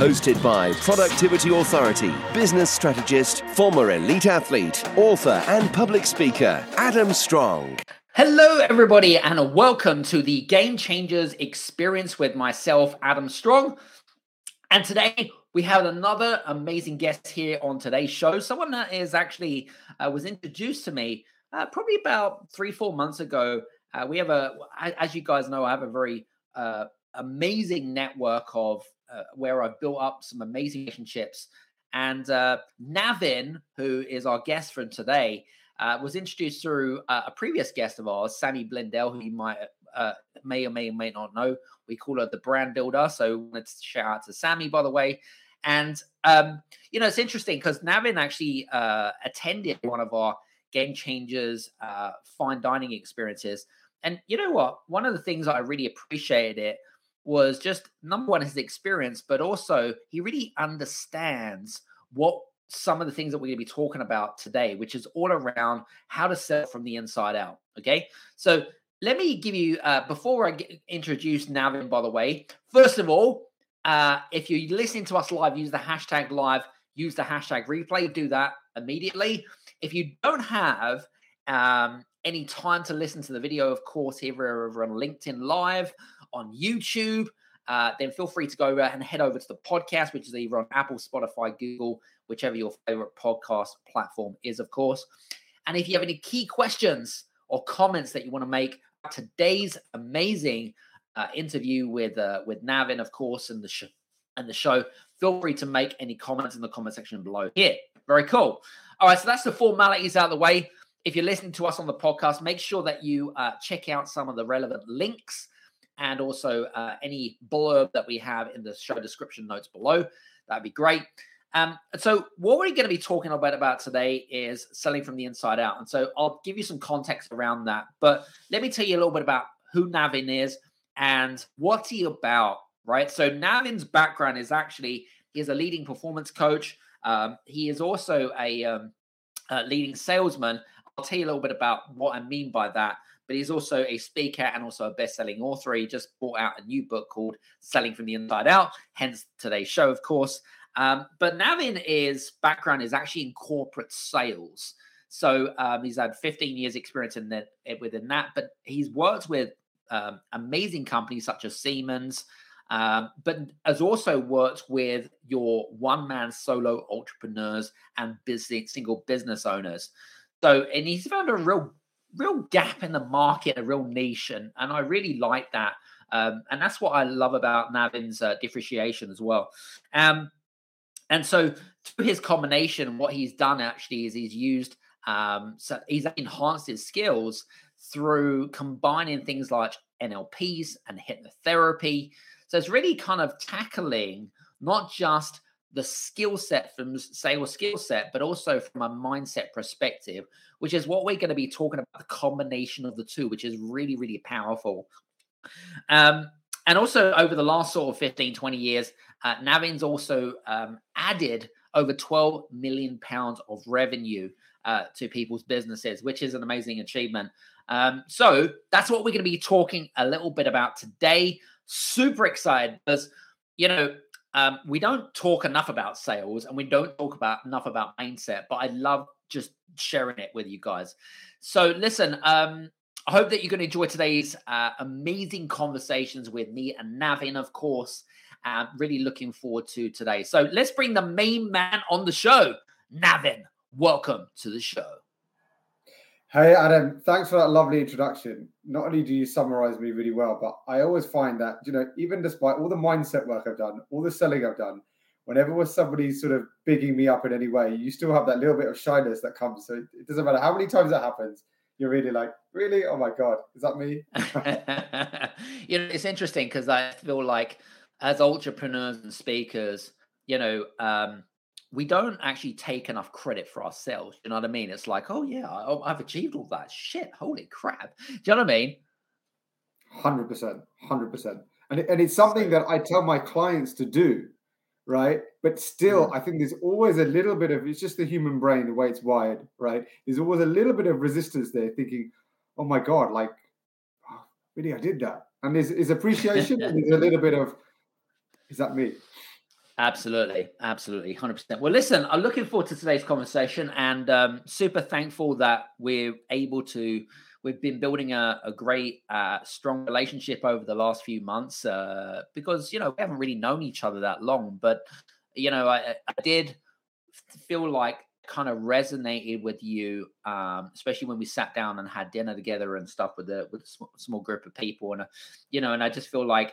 Hosted by Productivity Authority, business strategist, former elite athlete, author, and public speaker, Adam Strong. Hello, everybody, and welcome to the Game Changers experience with myself, Adam Strong. And today we have another amazing guest here on today's show. Someone that is actually uh, was introduced to me uh, probably about three, four months ago. Uh, we have a, as you guys know, I have a very uh, amazing network of uh, where I've built up some amazing relationships. And uh, Navin, who is our guest from today, was introduced through a previous guest of ours, Sammy Blindell, who you might may or may or may not know. We call her the brand builder. So wanted to shout out to Sammy, by the way. And um, you know, it's interesting because Navin actually uh, attended one of our game changers uh, fine dining experiences. And you know what? One of the things I really appreciated it was just number one his experience, but also he really understands what some of the things that we're going to be talking about today, which is all around how to sell from the inside out. Okay, so let me give you uh, before I get, introduce Navin. By the way, first of all, uh, if you're listening to us live, use the hashtag live, use the hashtag replay, do that immediately. If you don't have um, any time to listen to the video, of course, here over on LinkedIn Live, on YouTube, uh, then feel free to go and head over to the podcast, which is either on Apple, Spotify, Google, whichever your favorite podcast platform is, of course. And if you have any key questions or comments that you want to make, today's amazing uh, interview with uh, with Navin, of course, and the show and the show. Feel free to make any comments in the comment section below. Here, very cool. All right, so that's the formalities out of the way. If you're listening to us on the podcast, make sure that you uh, check out some of the relevant links and also uh, any blurb that we have in the show description notes below. That'd be great. Um, so what we're going to be talking about about today is selling from the inside out. And so I'll give you some context around that. But let me tell you a little bit about who Navin is and what he about, right? So Navin's background is actually he's a leading performance coach. Um, he is also a, um, a leading salesman. I'll tell you a little bit about what I mean by that. But he's also a speaker and also a best-selling author. He just brought out a new book called "Selling from the Inside Out." Hence today's show, of course. Um, but Navin is background is actually in corporate sales. So um, he's had 15 years experience in that within that, but he's worked with um, amazing companies such as Siemens, um, but has also worked with your one man solo entrepreneurs and business single business owners. So, and he's found a real, real gap in the market, a real niche, and, and I really like that. Um, and that's what I love about Navin's uh, differentiation as well. Um, and so, through his combination, what he's done actually is he's used, um, so he's enhanced his skills through combining things like NLPs and hypnotherapy. So it's really kind of tackling not just the skill set from sales skill set, but also from a mindset perspective, which is what we're going to be talking about the combination of the two, which is really, really powerful. Um, and also over the last sort of 15, 20 years, uh, Navin's also um, added over 12 million pounds of revenue uh, to people's businesses, which is an amazing achievement. Um, so that's what we're going to be talking a little bit about today. Super excited because, you know, um, we don't talk enough about sales and we don't talk about enough about mindset, but I love just sharing it with you guys. So listen, um, I hope that you're going to enjoy today's uh, amazing conversations with me and Navin, of course. I'm really looking forward to today. So let's bring the main man on the show, Navin. Welcome to the show. Hey, Adam, thanks for that lovely introduction. Not only do you summarize me really well, but I always find that, you know, even despite all the mindset work I've done, all the selling I've done, whenever was somebody sort of bigging me up in any way, you still have that little bit of shyness that comes. So it doesn't matter how many times that happens, you're really like, really? Oh my God, is that me? you know, it's interesting because I feel like as entrepreneurs and speakers, you know, um, we don't actually take enough credit for ourselves. You know what I mean? It's like, oh yeah, I, have achieved all that. Shit, holy crap. Do you know what I mean? Hundred percent, hundred percent. And and it's something that I tell my clients to do, right? But still, mm. I think there's always a little bit of it's just the human brain, the way it's wired, right? There's always a little bit of resistance there, thinking, oh my god, like, oh, really, I did that. And there's, there's appreciation, and there's a little bit of, is that me? Absolutely, absolutely, hundred percent. Well, listen, I'm looking forward to today's conversation, and um, super thankful that we're able to. We've been building a, a great, uh, strong relationship over the last few months uh, because you know we haven't really known each other that long. But you know, I, I did feel like kind of resonated with you, um, especially when we sat down and had dinner together and stuff with a with a small, small group of people, and uh, you know, and I just feel like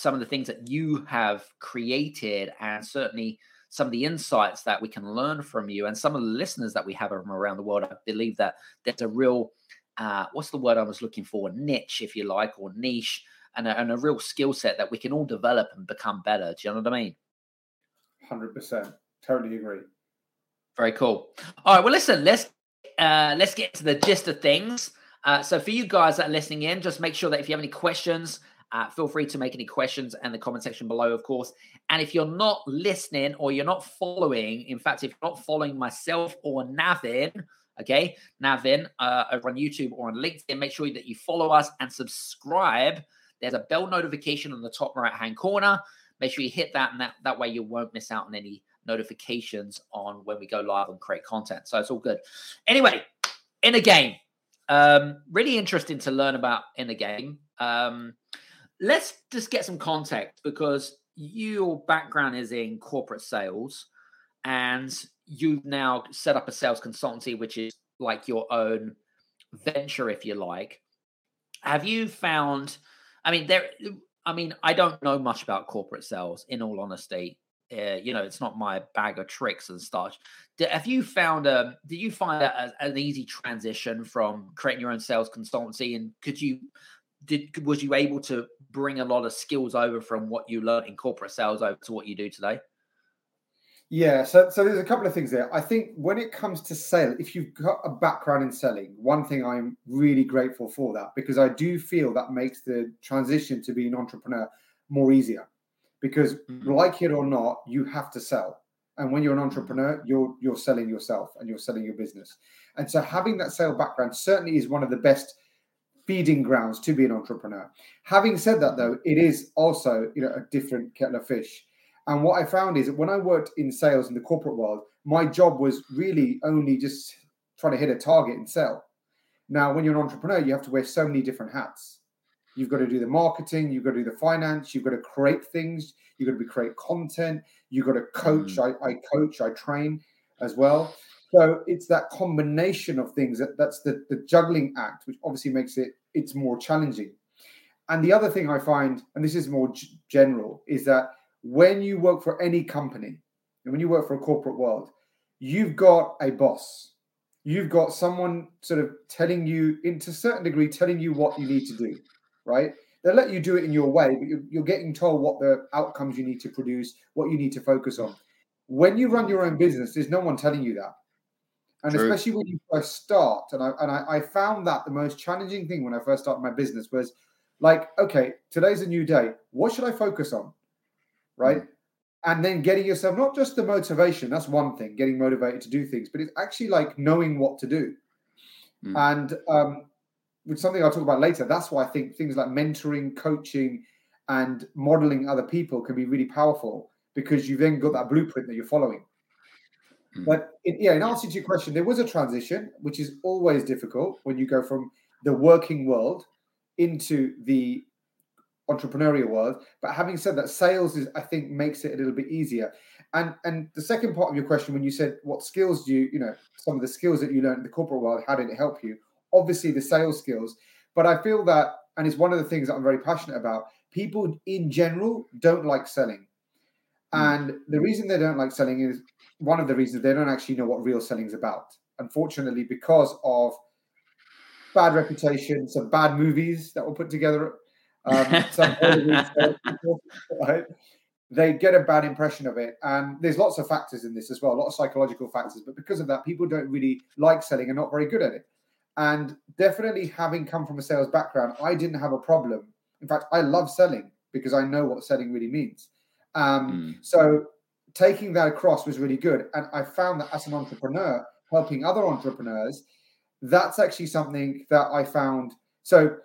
some of the things that you have created and certainly some of the insights that we can learn from you and some of the listeners that we have from around the world. I believe that there's a real, uh, what's the word I was looking for? Niche, if you like, or niche, and a, and a real skill set that we can all develop and become better. Do you know what I mean? 100%. Totally agree. Very cool. All right. Well, listen, let's uh, let's get to the gist of things. Uh, so for you guys that are listening in, just make sure that if you have any questions, uh, feel free to make any questions in the comment section below, of course. And if you're not listening or you're not following, in fact, if you're not following myself or Navin, okay, Navin uh, over on YouTube or on LinkedIn, make sure that you follow us and subscribe. There's a bell notification on the top right hand corner. Make sure you hit that, and that, that way you won't miss out on any notifications on when we go live and create content. So it's all good. Anyway, inner game, um, really interesting to learn about inner game. Um, let's just get some context because your background is in corporate sales and you've now set up a sales consultancy which is like your own venture if you like. Have you found i mean there i mean i don't know much about corporate sales in all honesty. Uh, you know it's not my bag of tricks and stuff. Have you found um did you find that an easy transition from creating your own sales consultancy and could you did was you able to bring a lot of skills over from what you learned in corporate sales over to what you do today? Yeah, so so there's a couple of things there. I think when it comes to sale, if you've got a background in selling, one thing I'm really grateful for that because I do feel that makes the transition to being an entrepreneur more easier. Because mm-hmm. like it or not, you have to sell. And when you're an entrepreneur, you're you're selling yourself and you're selling your business. And so having that sale background certainly is one of the best feeding grounds to be an entrepreneur. Having said that, though, it is also you know a different kettle of fish. And what I found is that when I worked in sales in the corporate world, my job was really only just trying to hit a target and sell. Now, when you're an entrepreneur, you have to wear so many different hats. You've got to do the marketing, you've got to do the finance, you've got to create things, you've got to create content, you've got to coach. Mm. I, I coach, I train as well. So it's that combination of things that that's the, the juggling act, which obviously makes it it's more challenging. And the other thing I find, and this is more g- general, is that when you work for any company and when you work for a corporate world, you've got a boss. You've got someone sort of telling you, into a certain degree, telling you what you need to do, right? They'll let you do it in your way, but you're, you're getting told what the outcomes you need to produce, what you need to focus on. When you run your own business, there's no one telling you that and True. especially when you first start. And I and I, I, found that the most challenging thing when I first started my business was like, okay, today's a new day. What should I focus on? Right. Mm. And then getting yourself not just the motivation, that's one thing, getting motivated to do things, but it's actually like knowing what to do. Mm. And um, with something I'll talk about later, that's why I think things like mentoring, coaching, and modeling other people can be really powerful because you've then got that blueprint that you're following. Mm. But in, yeah, in answer to your question, there was a transition, which is always difficult when you go from the working world into the entrepreneurial world. But having said that, sales is I think makes it a little bit easier. And and the second part of your question, when you said what skills do you, you know, some of the skills that you learned in the corporate world, how did it help you? Obviously the sales skills. But I feel that, and it's one of the things that I'm very passionate about, people in general don't like selling. Mm. And the reason they don't like selling is one of the reasons they don't actually know what real selling is about. Unfortunately, because of bad reputation, some bad movies that were put together, um, some right? they get a bad impression of it. And there's lots of factors in this as well, a lot of psychological factors. But because of that, people don't really like selling and not very good at it. And definitely having come from a sales background, I didn't have a problem. In fact, I love selling because I know what selling really means. Um, mm. So taking that across was really good. And I found that as an entrepreneur, helping other entrepreneurs, that's actually something that I found. So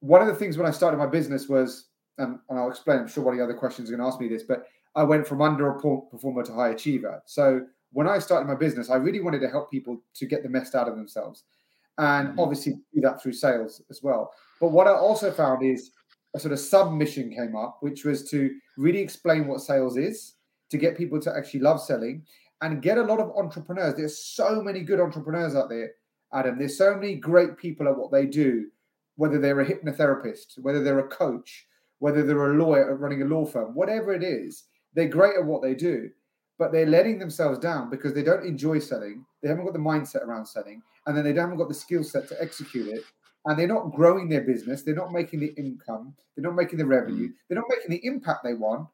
one of the things when I started my business was and, and I'll explain. I'm sure one of the other questions are going to ask me this, but I went from underperformer to high achiever. So when I started my business, I really wanted to help people to get the best out of themselves, and mm-hmm. obviously do that through sales as well. But what I also found is a sort of submission came up, which was to really explain what sales is, to get people to actually love selling, and get a lot of entrepreneurs. There's so many good entrepreneurs out there, Adam. There's so many great people at what they do, whether they're a hypnotherapist, whether they're a coach, whether they're a lawyer running a law firm, whatever it is, they're great at what they do, but they're letting themselves down because they don't enjoy selling. They haven't got the mindset around selling, and then they haven't got the skill set to execute it. And they're not growing their business. They're not making the income. They're not making the revenue. Mm. They're not making the impact they want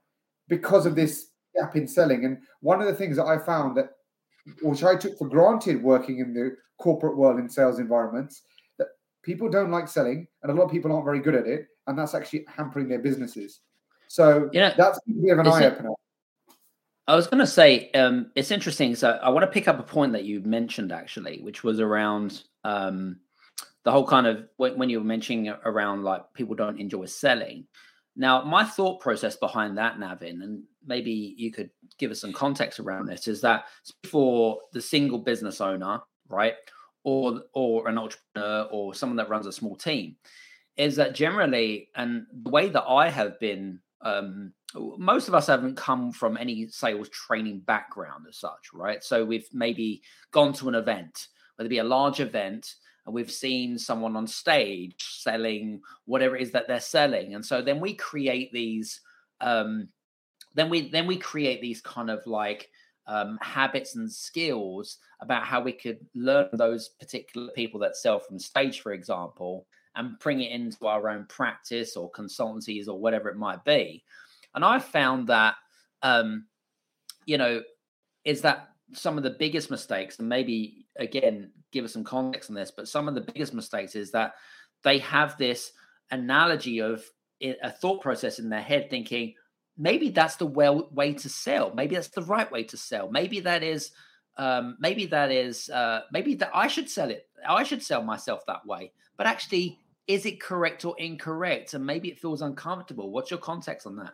because of this gap in selling. And one of the things that I found that, which I took for granted working in the corporate world in sales environments, that people don't like selling, and a lot of people aren't very good at it and that's actually hampering their businesses. So yeah, that's a bit of an eye opener. I was going to say um, it's interesting. So I want to pick up a point that you mentioned actually, which was around um, the whole kind of when, when, you were mentioning around like people don't enjoy selling. Now, my thought process behind that, Navin, and maybe you could give us some context around this, is that for the single business owner, right, or or an entrepreneur or someone that runs a small team, is that generally, and the way that I have been, um, most of us haven't come from any sales training background as such, right? So we've maybe gone to an event, whether it be a large event, and we've seen someone on stage selling whatever it is that they're selling, and so then we create these, um, then we then we create these kind of like um, habits and skills about how we could learn those particular people that sell from stage, for example, and bring it into our own practice or consultancies or whatever it might be. And I found that, um, you know, is that some of the biggest mistakes, and maybe again, give us some context on this, but some of the biggest mistakes is that they have this analogy of a thought process in their head thinking, maybe that's the well way to sell. Maybe that's the right way to sell. Maybe that is, um, maybe that is, uh, maybe that I should sell it. I should sell myself that way. But actually, is it correct or incorrect? And maybe it feels uncomfortable. What's your context on that?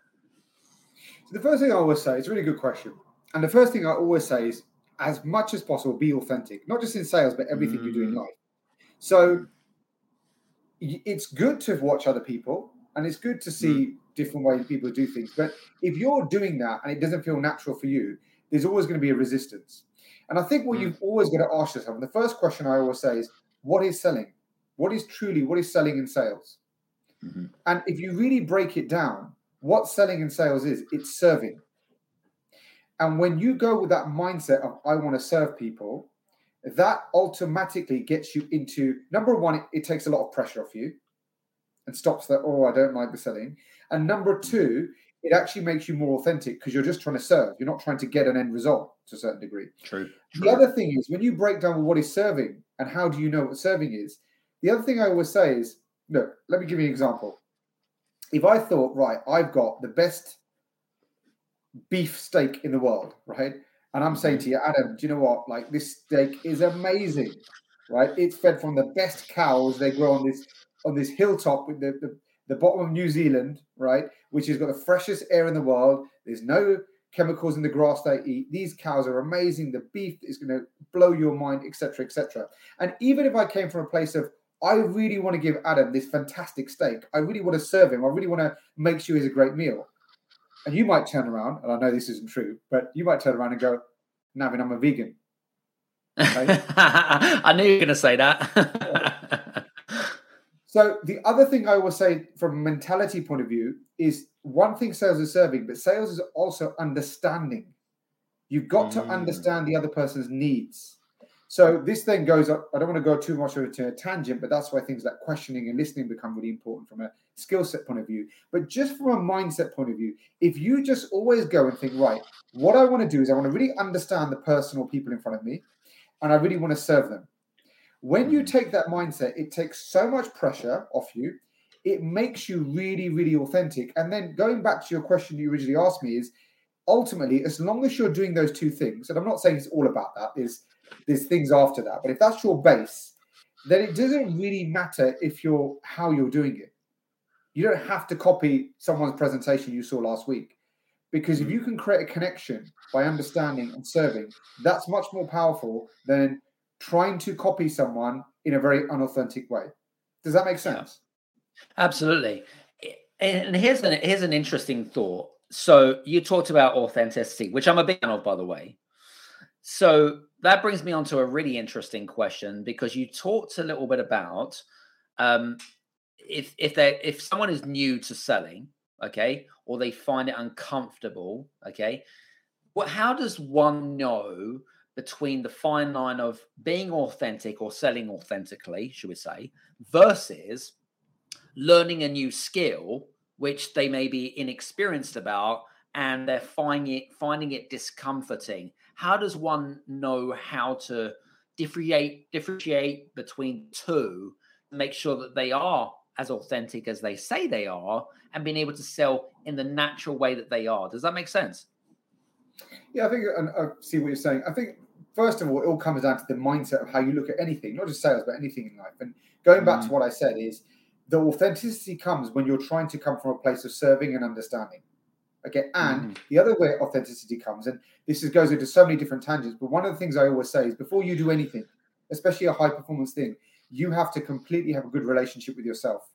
So the first thing I always say, it's a really good question. And the first thing I always say is, as much as possible, be authentic, not just in sales, but everything mm. you do in mm. life. So it's good to watch other people and it's good to see mm. different ways people do things. But if you're doing that and it doesn't feel natural for you, there's always going to be a resistance. And I think what mm. you've always got to ask yourself, and the first question I always say is, what is selling? What is truly, what is selling in sales? Mm-hmm. And if you really break it down, what selling in sales is, it's serving. And when you go with that mindset of, I want to serve people, that automatically gets you into number one, it, it takes a lot of pressure off you and stops that, oh, I don't like the selling. And number two, it actually makes you more authentic because you're just trying to serve. You're not trying to get an end result to a certain degree. True. True. The other thing is when you break down what is serving and how do you know what serving is, the other thing I always say is, look, let me give you an example. If I thought, right, I've got the best beef steak in the world, right? And I'm saying to you, Adam, do you know what? Like this steak is amazing, right? It's fed from the best cows. They grow on this on this hilltop with the, the, the bottom of New Zealand, right? Which has got the freshest air in the world. There's no chemicals in the grass they eat. These cows are amazing. The beef is going to blow your mind, etc., etc. And even if I came from a place of I really want to give Adam this fantastic steak. I really want to serve him. I really want to make sure he's a great meal. And you might turn around, and I know this isn't true, but you might turn around and go, Navin, I'm a vegan. Okay? I knew you were going to say that. so the other thing I will say from a mentality point of view is one thing sales is serving, but sales is also understanding. You've got mm. to understand the other person's needs. So this then goes up. I don't want to go too much into a tangent, but that's why things like questioning and listening become really important from a skill set point of view. But just from a mindset point of view, if you just always go and think, right, what I want to do is I want to really understand the person or people in front of me, and I really want to serve them. When you mm. take that mindset, it takes so much pressure off you. It makes you really, really authentic. And then going back to your question you originally asked me is ultimately, as long as you're doing those two things, and I'm not saying it's all about that, is there's things after that. But if that's your base, then it doesn't really matter if you're how you're doing it. You don't have to copy someone's presentation you saw last week. Because if you can create a connection by understanding and serving, that's much more powerful than trying to copy someone in a very unauthentic way. Does that make sense? Yeah. Absolutely. And here's an here's an interesting thought. So you talked about authenticity, which I'm a big fan of, by the way. So that brings me on to a really interesting question because you talked a little bit about um, if if they if someone is new to selling, okay, or they find it uncomfortable, okay, what how does one know between the fine line of being authentic or selling authentically, should we say, versus learning a new skill which they may be inexperienced about and they're finding it finding it discomforting? How does one know how to differentiate differentiate between two make sure that they are as authentic as they say they are and being able to sell in the natural way that they are. Does that make sense? Yeah i think and i see what you're saying. I think first of all it all comes down to the mindset of how you look at anything not just sales but anything in life. And going back mm. to what i said is the authenticity comes when you're trying to come from a place of serving and understanding. Okay, and mm. the other way authenticity comes, and this is, goes into so many different tangents, but one of the things I always say is before you do anything, especially a high performance thing, you have to completely have a good relationship with yourself.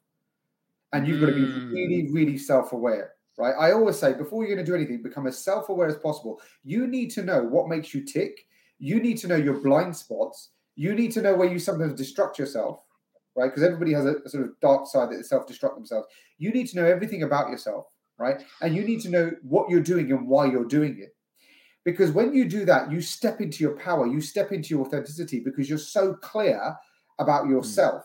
And you've mm. got to be really, mm. really self aware, right? I always say before you're going to do anything, become as self aware as possible. You need to know what makes you tick. You need to know your blind spots. You need to know where you sometimes destruct yourself, right? Because everybody has a, a sort of dark side that they self destruct themselves. You need to know everything about yourself right? And you need to know what you're doing and why you're doing it. Because when you do that, you step into your power, you step into your authenticity because you're so clear about mm-hmm. yourself.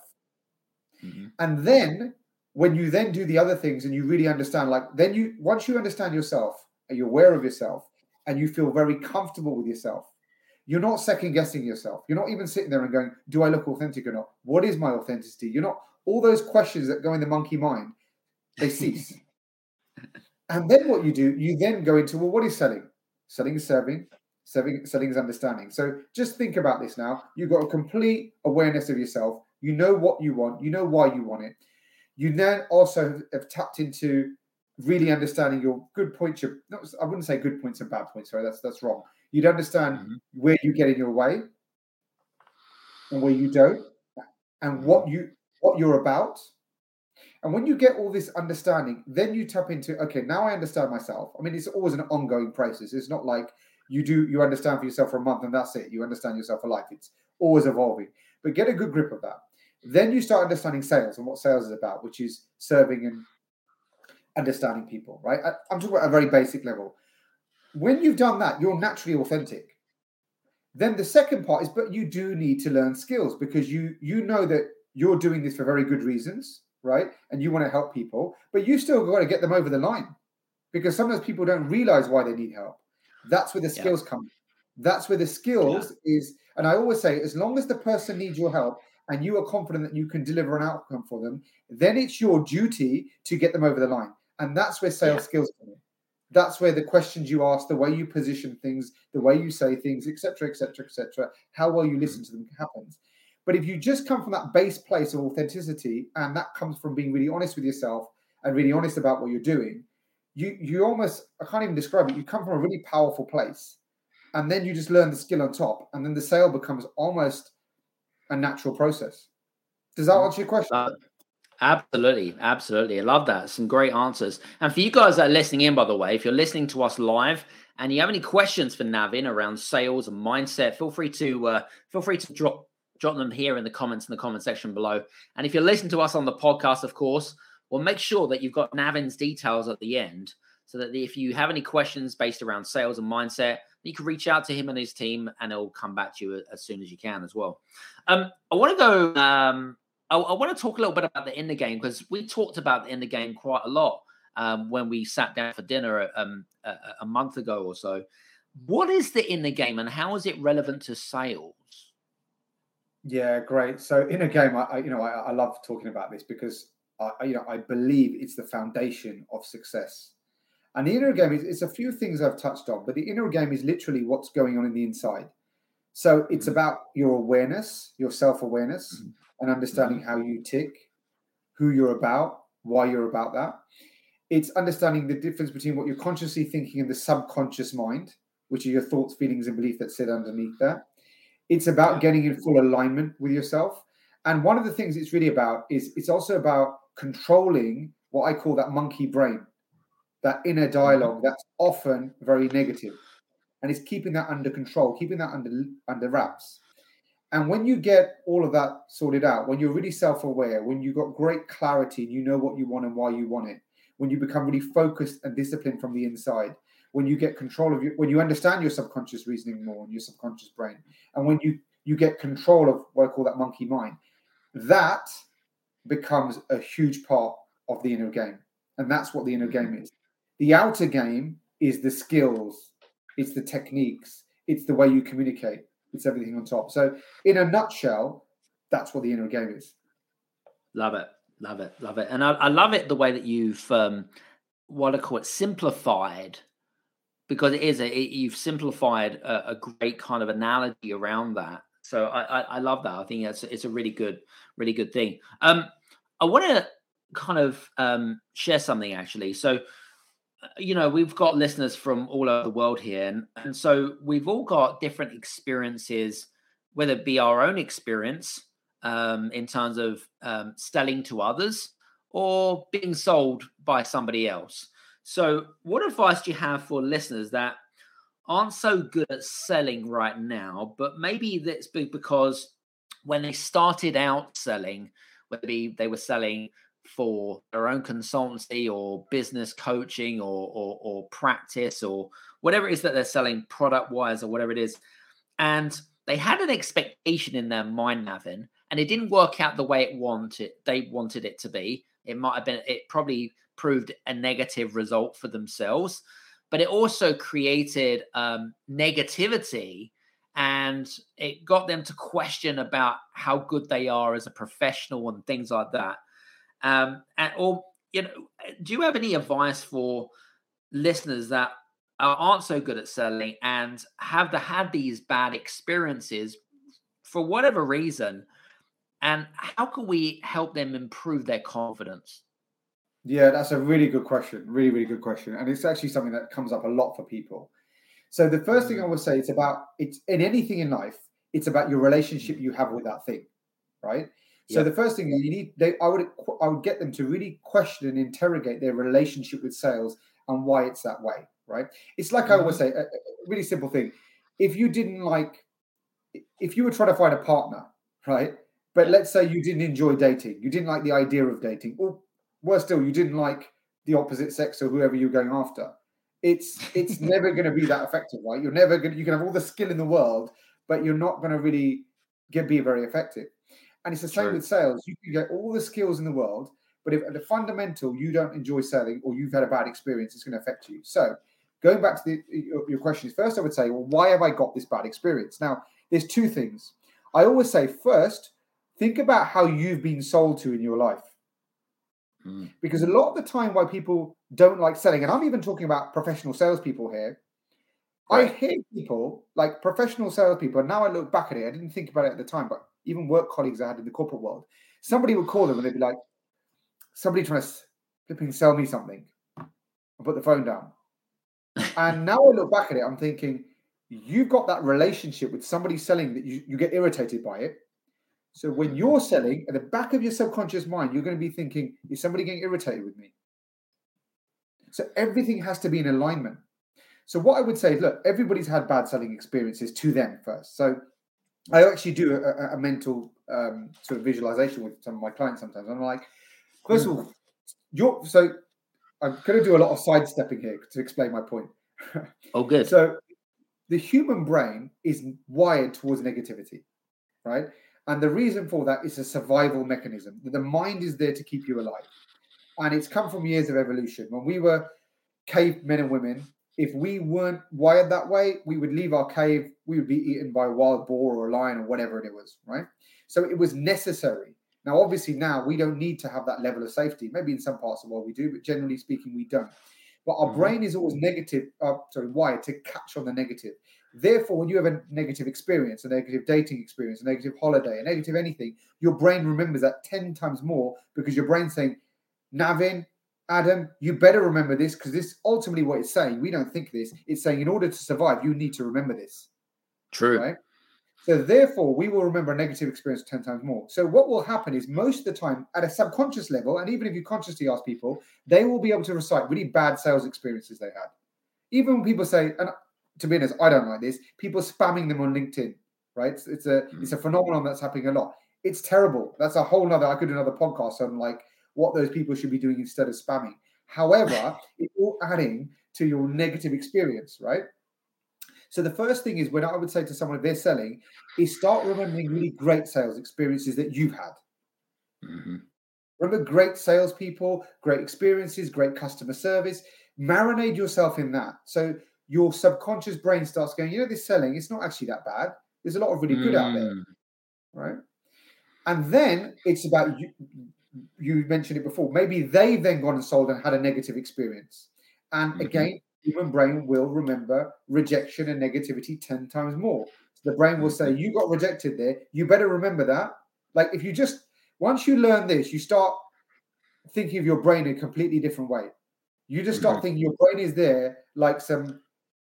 Mm-hmm. And then when you then do the other things and you really understand, like then you once you understand yourself and you're aware of yourself and you feel very comfortable with yourself, you're not second guessing yourself. You're not even sitting there and going, Do I look authentic or not? What is my authenticity? You're not all those questions that go in the monkey mind, they cease. And then what you do, you then go into, well, what is selling? Selling is serving, selling, selling is understanding. So just think about this now. You've got a complete awareness of yourself. You know what you want. You know why you want it. You then also have tapped into really understanding your good points. Your not, I wouldn't say good points and bad points. Sorry, that's that's wrong. You'd understand mm-hmm. where you get in your way and where you don't, and what mm-hmm. you what you're about and when you get all this understanding, then you tap into, okay, now I understand myself. I mean, it's always an ongoing process. It's not like you do, you understand for yourself for a month and that's it. You understand yourself for life. It's always evolving. But get a good grip of that. Then you start understanding sales and what sales is about, which is serving and understanding people, right? I, I'm talking about a very basic level. When you've done that, you're naturally authentic. Then the second part is, but you do need to learn skills because you you know that you're doing this for very good reasons right? And you want to help people, but you still got to get them over the line because sometimes people don't realize why they need help. That's where the skills yeah. come. That's where the skills yeah. is. And I always say, as long as the person needs your help and you are confident that you can deliver an outcome for them, then it's your duty to get them over the line. And that's where sales yeah. skills come in. That's where the questions you ask, the way you position things, the way you say things, etc., etc., etc., how well you listen mm-hmm. to them happens. But if you just come from that base place of authenticity, and that comes from being really honest with yourself and really honest about what you're doing, you you almost I can't even describe it. You come from a really powerful place, and then you just learn the skill on top, and then the sale becomes almost a natural process. Does that mm. answer your question? Uh, absolutely, absolutely. I love that. Some great answers. And for you guys that are listening in, by the way, if you're listening to us live and you have any questions for Navin around sales and mindset, feel free to uh, feel free to drop drop them here in the comments in the comment section below. And if you're listening to us on the podcast, of course, well, make sure that you've got Navin's details at the end so that if you have any questions based around sales and mindset, you can reach out to him and his team, and it'll come back to you as soon as you can as well. Um, I want to go. Um, I, I want to talk a little bit about the inner game because we talked about the inner game quite a lot um, when we sat down for dinner um, a, a month ago or so. What is the inner game, and how is it relevant to sales? Yeah, great. So inner game, I, I you know I, I, love talking about this because I you know I believe it's the foundation of success. And the inner game is it's a few things I've touched on, but the inner game is literally what's going on in the inside. So it's mm-hmm. about your awareness, your self awareness, mm-hmm. and understanding mm-hmm. how you tick, who you're about, why you're about that. It's understanding the difference between what you're consciously thinking and the subconscious mind, which are your thoughts, feelings, and beliefs that sit underneath that. It's about yeah. getting in full alignment with yourself. And one of the things it's really about is it's also about controlling what I call that monkey brain that inner dialogue that's often very negative and it's keeping that under control keeping that under under wraps. And when you get all of that sorted out when you're really self-aware when you've got great clarity and you know what you want and why you want it when you become really focused and disciplined from the inside when you get control of your when you understand your subconscious reasoning more and your subconscious brain and when you you get control of what i call that monkey mind that becomes a huge part of the inner game and that's what the inner game is the outer game is the skills, it's the techniques, it's the way you communicate, it's everything on top. So, in a nutshell, that's what the inner game is. Love it, love it, love it, and I, I love it the way that you've um, what I call it simplified, because it is a, it, you've simplified a, a, great kind of analogy around that. So I, I, I love that. I think it's it's a really good, really good thing. Um, I want to kind of um, share something actually. So you know, we've got listeners from all over the world here. And, and so we've all got different experiences, whether it be our own experience um, in terms of um, selling to others or being sold by somebody else. So, what advice do you have for listeners that aren't so good at selling right now, but maybe that's because when they started out selling, whether they were selling for their own consultancy or business coaching or, or, or practice or whatever it is that they're selling product wise or whatever it is. And they had an expectation in their mind, Navin, and it didn't work out the way it wanted they wanted it to be. It might have been it probably proved a negative result for themselves, but it also created um, negativity and it got them to question about how good they are as a professional and things like that. Um, and, or you know, do you have any advice for listeners that aren't so good at selling and have the, had these bad experiences for whatever reason? And how can we help them improve their confidence? Yeah, that's a really good question. Really, really good question. And it's actually something that comes up a lot for people. So the first thing I mm. would say it's about it's in anything in life, it's about your relationship you have with that thing, right? So yeah. the first thing you need, they, I would, I would get them to really question and interrogate their relationship with sales and why it's that way. Right? It's like mm-hmm. I always mm-hmm. say, a, a really simple thing. If you didn't like, if you were trying to find a partner, right? But let's say you didn't enjoy dating, you didn't like the idea of dating, or worse still, you didn't like the opposite sex or whoever you're going after. It's it's never going to be that effective, right? You're never going. to You can have all the skill in the world, but you're not going to really get be very effective. And it's the same True. with sales. You can get all the skills in the world, but if at the fundamental you don't enjoy selling or you've had a bad experience, it's going to affect you. So, going back to the, your, your questions, first I would say, well, why have I got this bad experience? Now, there's two things. I always say, first, think about how you've been sold to in your life. Mm. Because a lot of the time, why people don't like selling, and I'm even talking about professional salespeople here. Right. I hear people like professional salespeople, and now I look back at it, I didn't think about it at the time, but even work colleagues I had in the corporate world, somebody would call them and they'd be like, somebody trying to flipping sell me something. I put the phone down. and now I look back at it, I'm thinking, you've got that relationship with somebody selling that you, you get irritated by it. So when you're selling, at the back of your subconscious mind, you're going to be thinking, is somebody getting irritated with me? So everything has to be in alignment. So what I would say is, look, everybody's had bad selling experiences to them first. So I actually do a, a mental um, sort of visualization with some of my clients sometimes. I'm like, first of all, you're so I'm going to do a lot of sidestepping here to explain my point. Oh, good. so the human brain is wired towards negativity, right? And the reason for that is a survival mechanism. The mind is there to keep you alive. And it's come from years of evolution. When we were cave men and women, if we weren't wired that way, we would leave our cave, we would be eaten by a wild boar or a lion or whatever it was, right? So it was necessary. Now, obviously, now we don't need to have that level of safety. Maybe in some parts of the world we do, but generally speaking, we don't. But our mm-hmm. brain is always negative, uh, sorry, wired to catch on the negative. Therefore, when you have a negative experience, a negative dating experience, a negative holiday, a negative anything, your brain remembers that 10 times more because your brain's saying, Navin, Adam, you better remember this because this ultimately what it's saying. We don't think this. It's saying in order to survive, you need to remember this. True. Right? So therefore, we will remember a negative experience 10 times more. So what will happen is most of the time at a subconscious level, and even if you consciously ask people, they will be able to recite really bad sales experiences they had. Even when people say, and to be honest, I don't like this. People spamming them on LinkedIn, right? It's, it's a mm. it's a phenomenon that's happening a lot. It's terrible. That's a whole nother. I could do another podcast on like what those people should be doing instead of spamming. However, it's all adding to your negative experience, right? So the first thing is when I would say to someone if they're selling, is start remembering really great sales experiences that you've had. Mm-hmm. Remember great salespeople, great experiences, great customer service. Marinate yourself in that. So your subconscious brain starts going, you know, this selling, it's not actually that bad. There's a lot of really good mm. out there. Mm. Right. And then it's about you, you mentioned it before. Maybe they've then gone and sold and had a negative experience. And mm-hmm. again, human brain will remember rejection and negativity 10 times more. So the brain will say. You got rejected there. You better remember that. Like if you just once you learn this, you start thinking of your brain in a completely different way. You just start mm-hmm. thinking your brain is there like some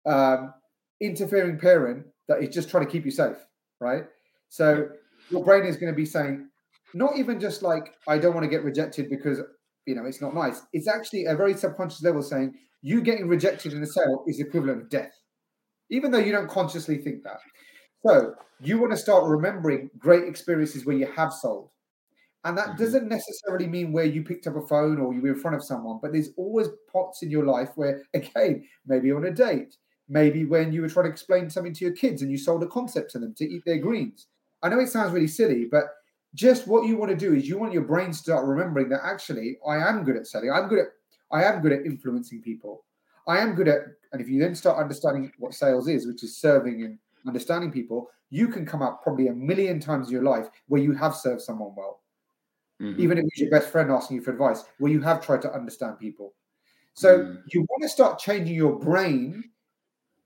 um, interfering parent that is just trying to keep you safe, right? So your brain is going to be saying, not even just like, I don't want to get rejected because, you know, it's not nice. It's actually a very subconscious level saying, you getting rejected in a sale is equivalent of death, even though you don't consciously think that. So you want to start remembering great experiences where you have sold. And that mm-hmm. doesn't necessarily mean where you picked up a phone or you were in front of someone, but there's always pots in your life where, again, maybe on a date, maybe when you were trying to explain something to your kids and you sold a concept to them to eat their greens. I know it sounds really silly, but just what you want to do is you want your brain to start remembering that actually I am good at selling. I'm good at I am good at influencing people. I am good at and if you then start understanding what sales is, which is serving and understanding people, you can come up probably a million times in your life where you have served someone well. Mm-hmm. Even if it's your best friend asking you for advice, where you have tried to understand people. So mm. you want to start changing your brain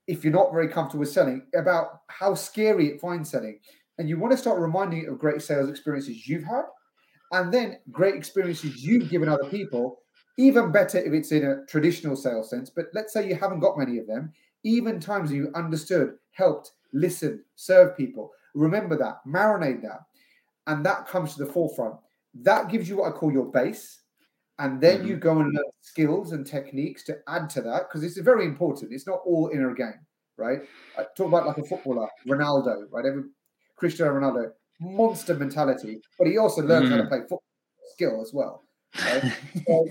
if you're not very comfortable with selling, about how scary it finds selling. And you want to start reminding it of great sales experiences you've had, and then great experiences you've given other people. Even better if it's in a traditional sales sense, but let's say you haven't got many of them, even times you understood, helped, listened, served people. Remember that, marinate that. And that comes to the forefront. That gives you what I call your base. And then mm-hmm. you go and learn skills and techniques to add to that because it's very important. It's not all inner game, right? I talk about like a footballer, Ronaldo, right? Every, Cristiano Ronaldo, monster mentality, but he also learns mm-hmm. how to mm. play football skill as well. Right? so,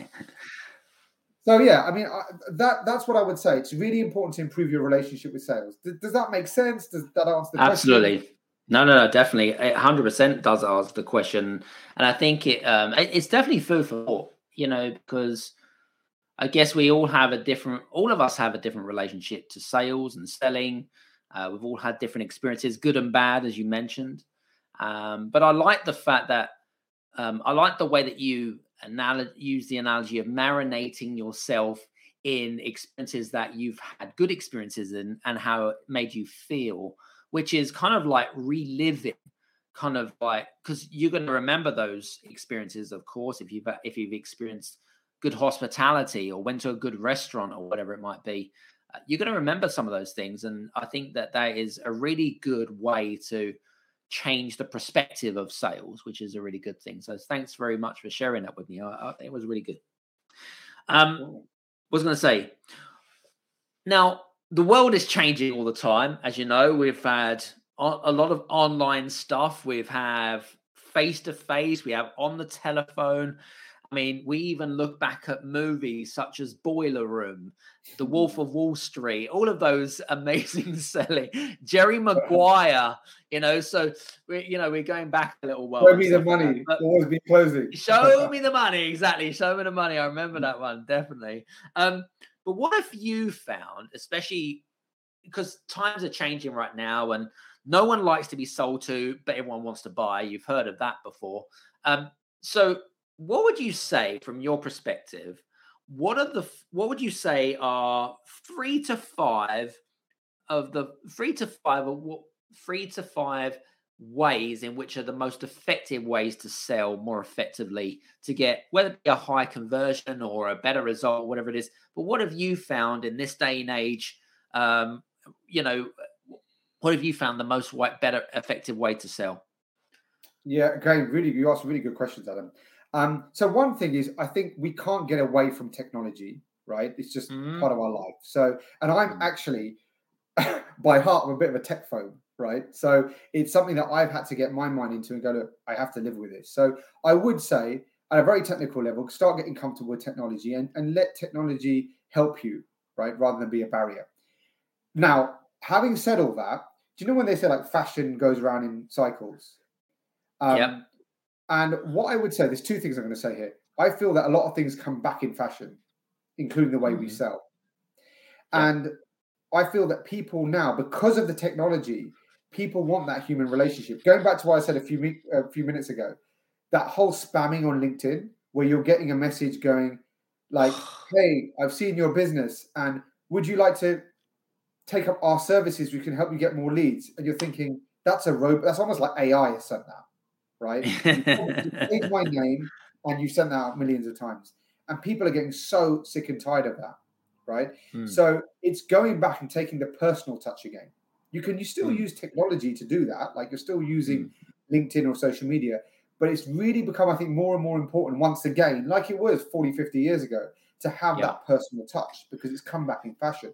so, yeah, I mean I, that that's what I would say. It's really important to improve your relationship with sales. Does, does that make sense? Does that answer the Absolutely. question? Absolutely. No, no, no, definitely. It 100% does ask the question. And I think it um, it's definitely food for thought you know, because I guess we all have a different, all of us have a different relationship to sales and selling. Uh, we've all had different experiences, good and bad, as you mentioned. Um, but I like the fact that um, I like the way that you anal- use the analogy of marinating yourself in experiences that you've had good experiences in and how it made you feel, which is kind of like reliving kind of like because you're going to remember those experiences of course if you've if you've experienced good hospitality or went to a good restaurant or whatever it might be uh, you're going to remember some of those things and i think that that is a really good way to change the perspective of sales which is a really good thing so thanks very much for sharing that with me I, I, it was really good um was going to say now the world is changing all the time as you know we've had a lot of online stuff. We've have face to face. We have on the telephone. I mean, we even look back at movies such as Boiler Room, The Wolf Mm. of Wall Street, all of those amazing selling. Jerry Maguire, you know, so we, you know, we're going back a little while. Show me the stuff like that, money. Always be closing. Show me the money, exactly. Show me the money. I Mm. remember that one definitely. Um, but what have you found, especially because times are changing right now, and no one likes to be sold to, but everyone wants to buy. You've heard of that before. Um, so, what would you say from your perspective? What are the what would you say are three to five of the three to five of what three to five ways in which are the most effective ways to sell more effectively to get whether it be a high conversion or a better result, whatever it is. But what have you found in this day and age? Um, you know, what have you found the most better effective way to sell? Yeah, again, really, you asked really good questions, Adam. Um, so one thing is, I think we can't get away from technology, right? It's just Mhm. part of our life. So, and I'm Mm. actually, by heart, I'm a bit of a tech phobe, right? So it's something that I've had to get my mind into and go, look, I have to live with this. So I would say, at a very technical level, start getting comfortable with technology and, and let technology help you, right, rather than be a barrier. Now, having said all that, do you know when they say like fashion goes around in cycles? Um, Yep. And what I would say, there's two things I'm going to say here. I feel that a lot of things come back in fashion, including the way we Mhm. sell. Yep. And I feel that people now, because of the technology, people want that human relationship. Going back to what I said a few a few minutes ago, that whole spamming on LinkedIn, where you're getting a message going like, "Hey, I've seen your business, and would you like to take up our services? We can help you get more leads." And you're thinking, "That's a robot. That's almost like AI has sent that, right?" You my name and you sent that out millions of times. And people are getting so sick and tired of that, right? Mm. So it's going back and taking the personal touch again. You can you still Mm. use technology to do that, like you're still using LinkedIn or social media, but it's really become, I think, more and more important once again, like it was 40, 50 years ago, to have Yeah. that personal touch because it's come back in fashion.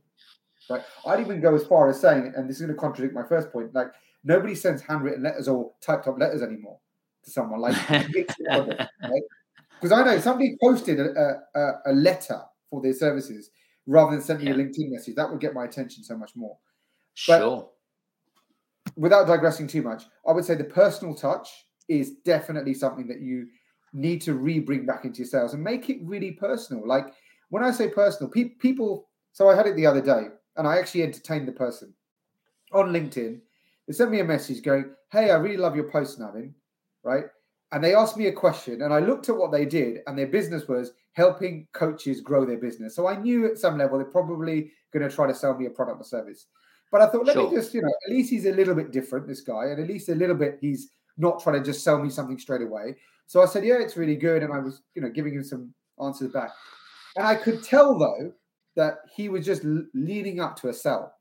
Right. I'd even go as far as saying, and this is going to contradict my first point, like nobody sends handwritten letters or typed up letters anymore to someone. Like because I know somebody posted a, a, a letter for their services rather than sending Yeah. a LinkedIn message. That would get my attention so much more. But- sure. Without digressing too much, I would say the personal touch is definitely something that you need to re-bring back into your sales and make it really personal. Like when I say personal, pe- people. So I had it the other day, and I actually entertained the person on LinkedIn. They sent me a message going, "Hey, I really love your post, Navin." Right? And they asked me a question, and I looked at what they did, and their business was helping coaches grow their business. So I knew at some level they're probably going to try to sell me a product or service. But I thought, let Sure. me just, you know, at least he's a little bit different, this guy, and at least a little bit he's not trying to just sell me something straight away. So I said, yeah, it's really good, and I was, you know, giving him some answers back, and I could tell though that he was just leading up to a sell,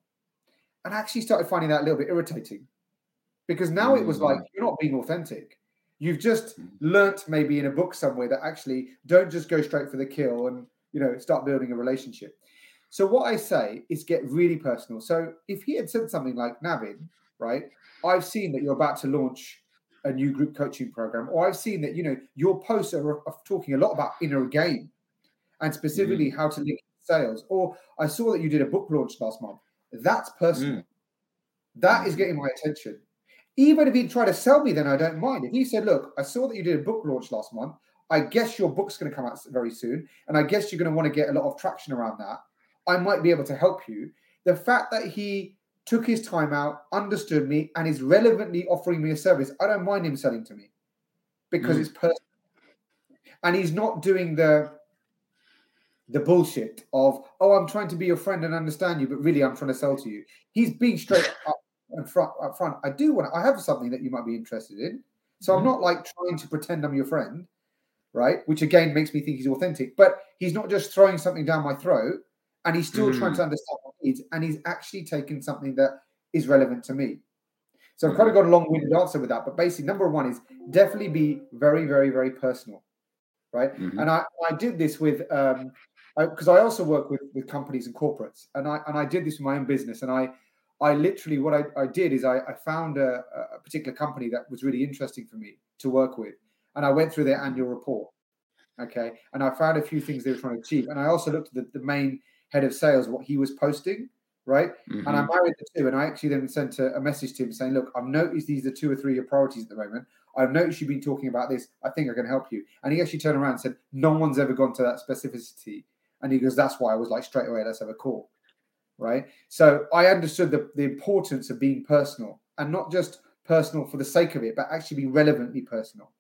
and I actually started finding that a little bit irritating because now it was like mm. you're not being authentic. You've just Mm. learnt maybe in a book somewhere that actually don't just go straight for the kill and you know start building a relationship. So what I say is get really personal. So if he had said something like Navin, right? I've seen that you're about to launch a new group coaching program, or I've seen that you know your posts are, are talking a lot about inner game and specifically hmm. how to link sales. Or I saw that you did a book launch last month. That's personal. Hmm. That is hmm. getting my attention. Even if he tried to sell me, then I don't mind. If he said, "Look, I saw that you did a book launch last month. I guess your book's going to come out very soon, and I guess you're going to want to get a lot of traction around that. I might be able to help you." The fact that he took his time out, understood me, and is relevantly offering me a service, I don't mind him selling to me because Mm. it's personal, and he's not doing the the bullshit of oh i'm trying to be your friend and understand you but really i'm trying to sell to you he's being straight up and front up front. I do want To, i have something that you might be interested in. So i'm Mhm. not like trying to pretend i'm your friend right? Which again makes me think he's authentic. But he's not just throwing something down my throat and he's still trying Mm. to understand my needs and he's actually taken something that is relevant to me. So i've kind of got a long-winded answer with that but basically number one is definitely be very very very personal right? Mhm. and I, I did this with um because I, also work with with companies and corporates and I and I did this with my own business and I I literally what I, I did is I, I found a, a particular company that was really interesting for me to work with and I went through their annual report Okay. And I found a few things they were trying to achieve. And I also looked at the, the main head of sales, what he was posting, right? Mm-hmm. And I mm-hmm. married the two. And I actually then sent a, a, message to him saying, Look, I've noticed these are two or three of your priorities at the moment. I've noticed you've been talking about this. I think I can help you. And he actually turned around and said, No one's ever gone to that specificity. And he goes, That's why I was like, straight away, let's have a call. Right. So I understood the, the importance of being personal and not just personal for the sake of it, but actually be relevantly personal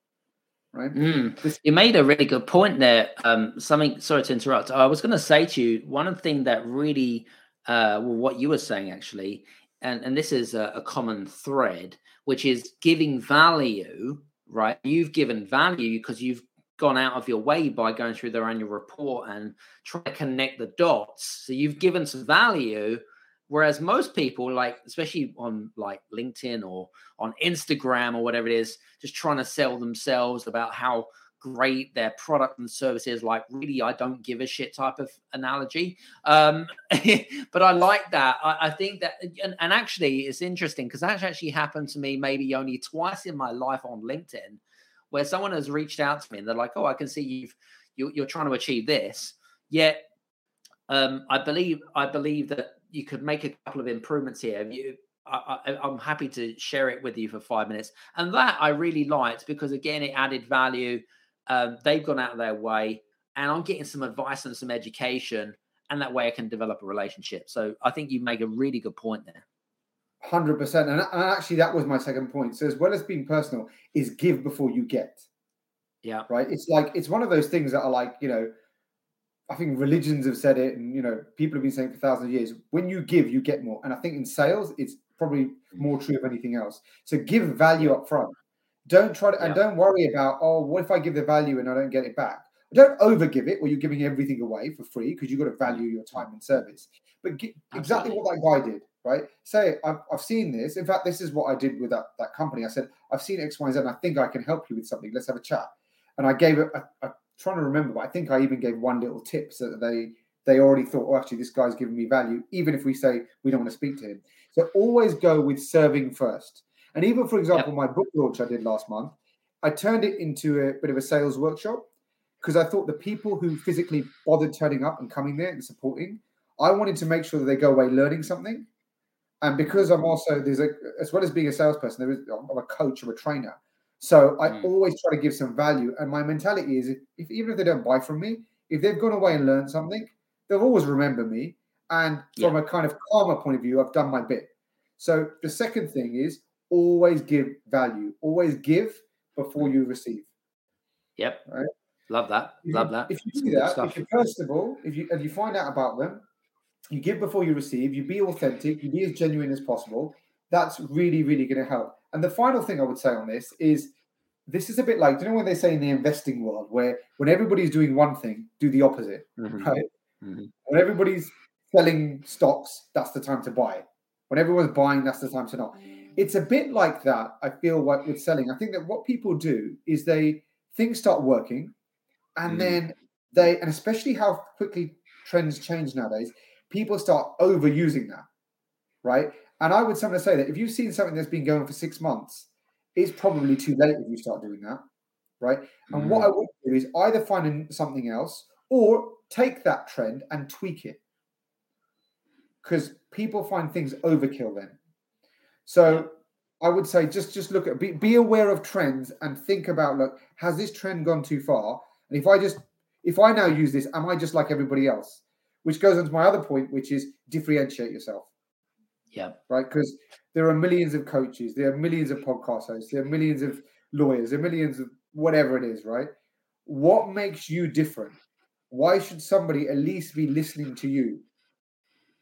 right? Mm. This- you made a really good point there. Um, something, sorry to interrupt. I was going to say to you, one thing that really, uh, well, what you were saying actually, and, and this is a, a common thread, which is giving value, right? You've given value because you've gone out of your way by going through their annual report and trying to connect the dots. So you've given some value Whereas most people, like especially on like LinkedIn or on Instagram or whatever it is, just trying to sell themselves about how great their product and service is. Like, really, I don't give a shit type of analogy. Um, but I like that. I, I think that, and, and actually, it's interesting because that actually happened to me maybe only twice in my life on LinkedIn, where someone has reached out to me and they're like, "Oh, I can see you've you, you're trying to achieve this." Yet, um, I believe I believe that you could make a couple of improvements here. You, I, am happy to share it with you for five minutes, and that I really liked because again, it added value. Um, they've gone out of their way, and I'm getting some advice and some education, and that way I can develop a relationship. So I think you make a really good point there. Hundred percent, and actually, that was my second point. So as well as being personal, is give before you get. Yeah. Right. It's like it's one of those things that are like you know I think religions have said it, and you know, people have been saying for thousands of years. When you give, you get more. And I think in sales, it's probably more true of anything else. So give value up front. Don't try to, yeah. and don't worry about, oh, what if I give the value and I don't get it back? Don't over give it where you're giving everything away for free because you've got to value your time and service. But get, exactly what that guy did, right? Say, I've, I've seen this. In fact, this is what I did with that, that company. I said, I've seen X, Y, and Z, and I think I can help you with something. Let's have a chat. And I gave it I, am trying to remember, but I think I even gave one little tip so that they they already thought, oh, actually, this guy's giving me value, even if we say we don't want to speak to him. So always go with serving first. And even, for example, my book launch I did last month, I turned it into a bit of a sales workshop because I thought the people who physically bothered turning up and coming there and supporting, I wanted to make sure that they go away learning something. And because I'm also there's a as well as being a salesperson, there is I'm a coach or a trainer. So I mm. always try to give some value. And my mentality is if, if, even if they don't buy from me, if they've gone away and learned something, they'll always remember me. And from yeah. a kind of karma point of view, I've done my bit. So the second thing is always give value. Always give before you receive. Yep. Right. Love that. If Love you, that. If you do that, if you first of all, if you and you find out about them, you give before you receive, you be authentic, you be as genuine as possible, that's really, really going to help. And the final thing I would say on this is this is a bit like, do you know what they say in the investing world, where when everybody's doing one thing, do the opposite, mm-hmm. right? Mm-hmm. When everybody's selling stocks, that's the time to buy. When everyone's buying, that's the time to not. It's a bit like that, I feel, like with selling. I think that what people do is they things start working, and mm. then they, and especially how quickly trends change nowadays, people start overusing that, right? And I would sometimes say that if you've seen something that's been going for six months, it's probably too late if you start doing that, right? And mm what I would do is either find something else or take that trend and tweak it, because people find things overkill then. So I would say just just look at be, be aware of trends and think about look has this trend gone too far? And if I just if I now use this, am I just like everybody else? Which goes on to my other point, which is differentiate yourself. Yeah. Right. Because there are millions of coaches, there are millions of podcast hosts, there are millions of lawyers, there are millions of whatever it is, right? What makes you different? Why should somebody at least be listening to you?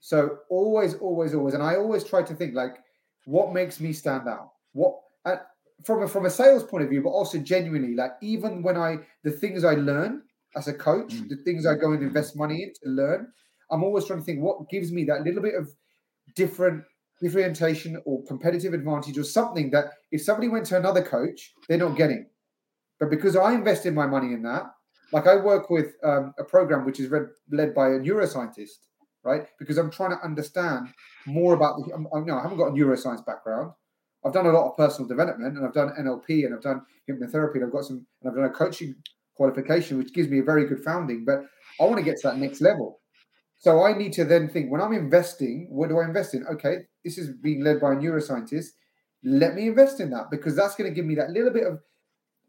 So always, always, always, and I always try to think like, what makes me stand out? What and from a from a sales point of view, but also genuinely, like even when I the things I learn as a coach, mm. the things I go and invest money in to learn, I'm always trying to think what gives me that little bit of different differentiation or competitive advantage or something that if somebody went to another coach, they're not getting. But because I invested my money in that, like I work with um, a program which is read, led by a neuroscientist, right? Because I'm trying to understand more about the. I'm, I'm, no, I haven't got a neuroscience background. I've done a lot of personal development and I've done NLP and I've done hypnotherapy and I've got some and I've done a coaching qualification, which gives me a very good founding, but I want to get to that next level. So I need to then think when I'm investing, what do I invest in? Okay, this is being led by a neuroscientist. Let me invest in that because that's going to give me that little bit of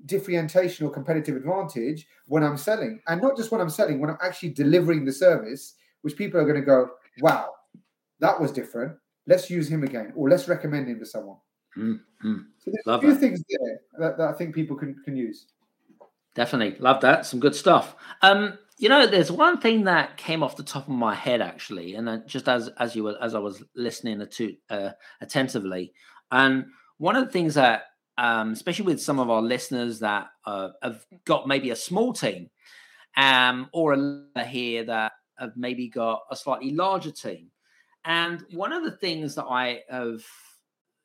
differentiation or competitive advantage when I'm selling. And not just when I'm selling, when I'm actually delivering the service, which people are going to go, wow, that was different. Let's use him again, or let's recommend him to someone. Mm-hmm. So there's Love a few that. things there that, that I think people can, can use. Definitely. Love that. Some good stuff. Um, you know, there's one thing that came off the top of my head actually, and just as as you were as I was listening to uh, attentively, and one of the things that, um, especially with some of our listeners that uh, have got maybe a small team, um, or a here that have maybe got a slightly larger team, and one of the things that I have,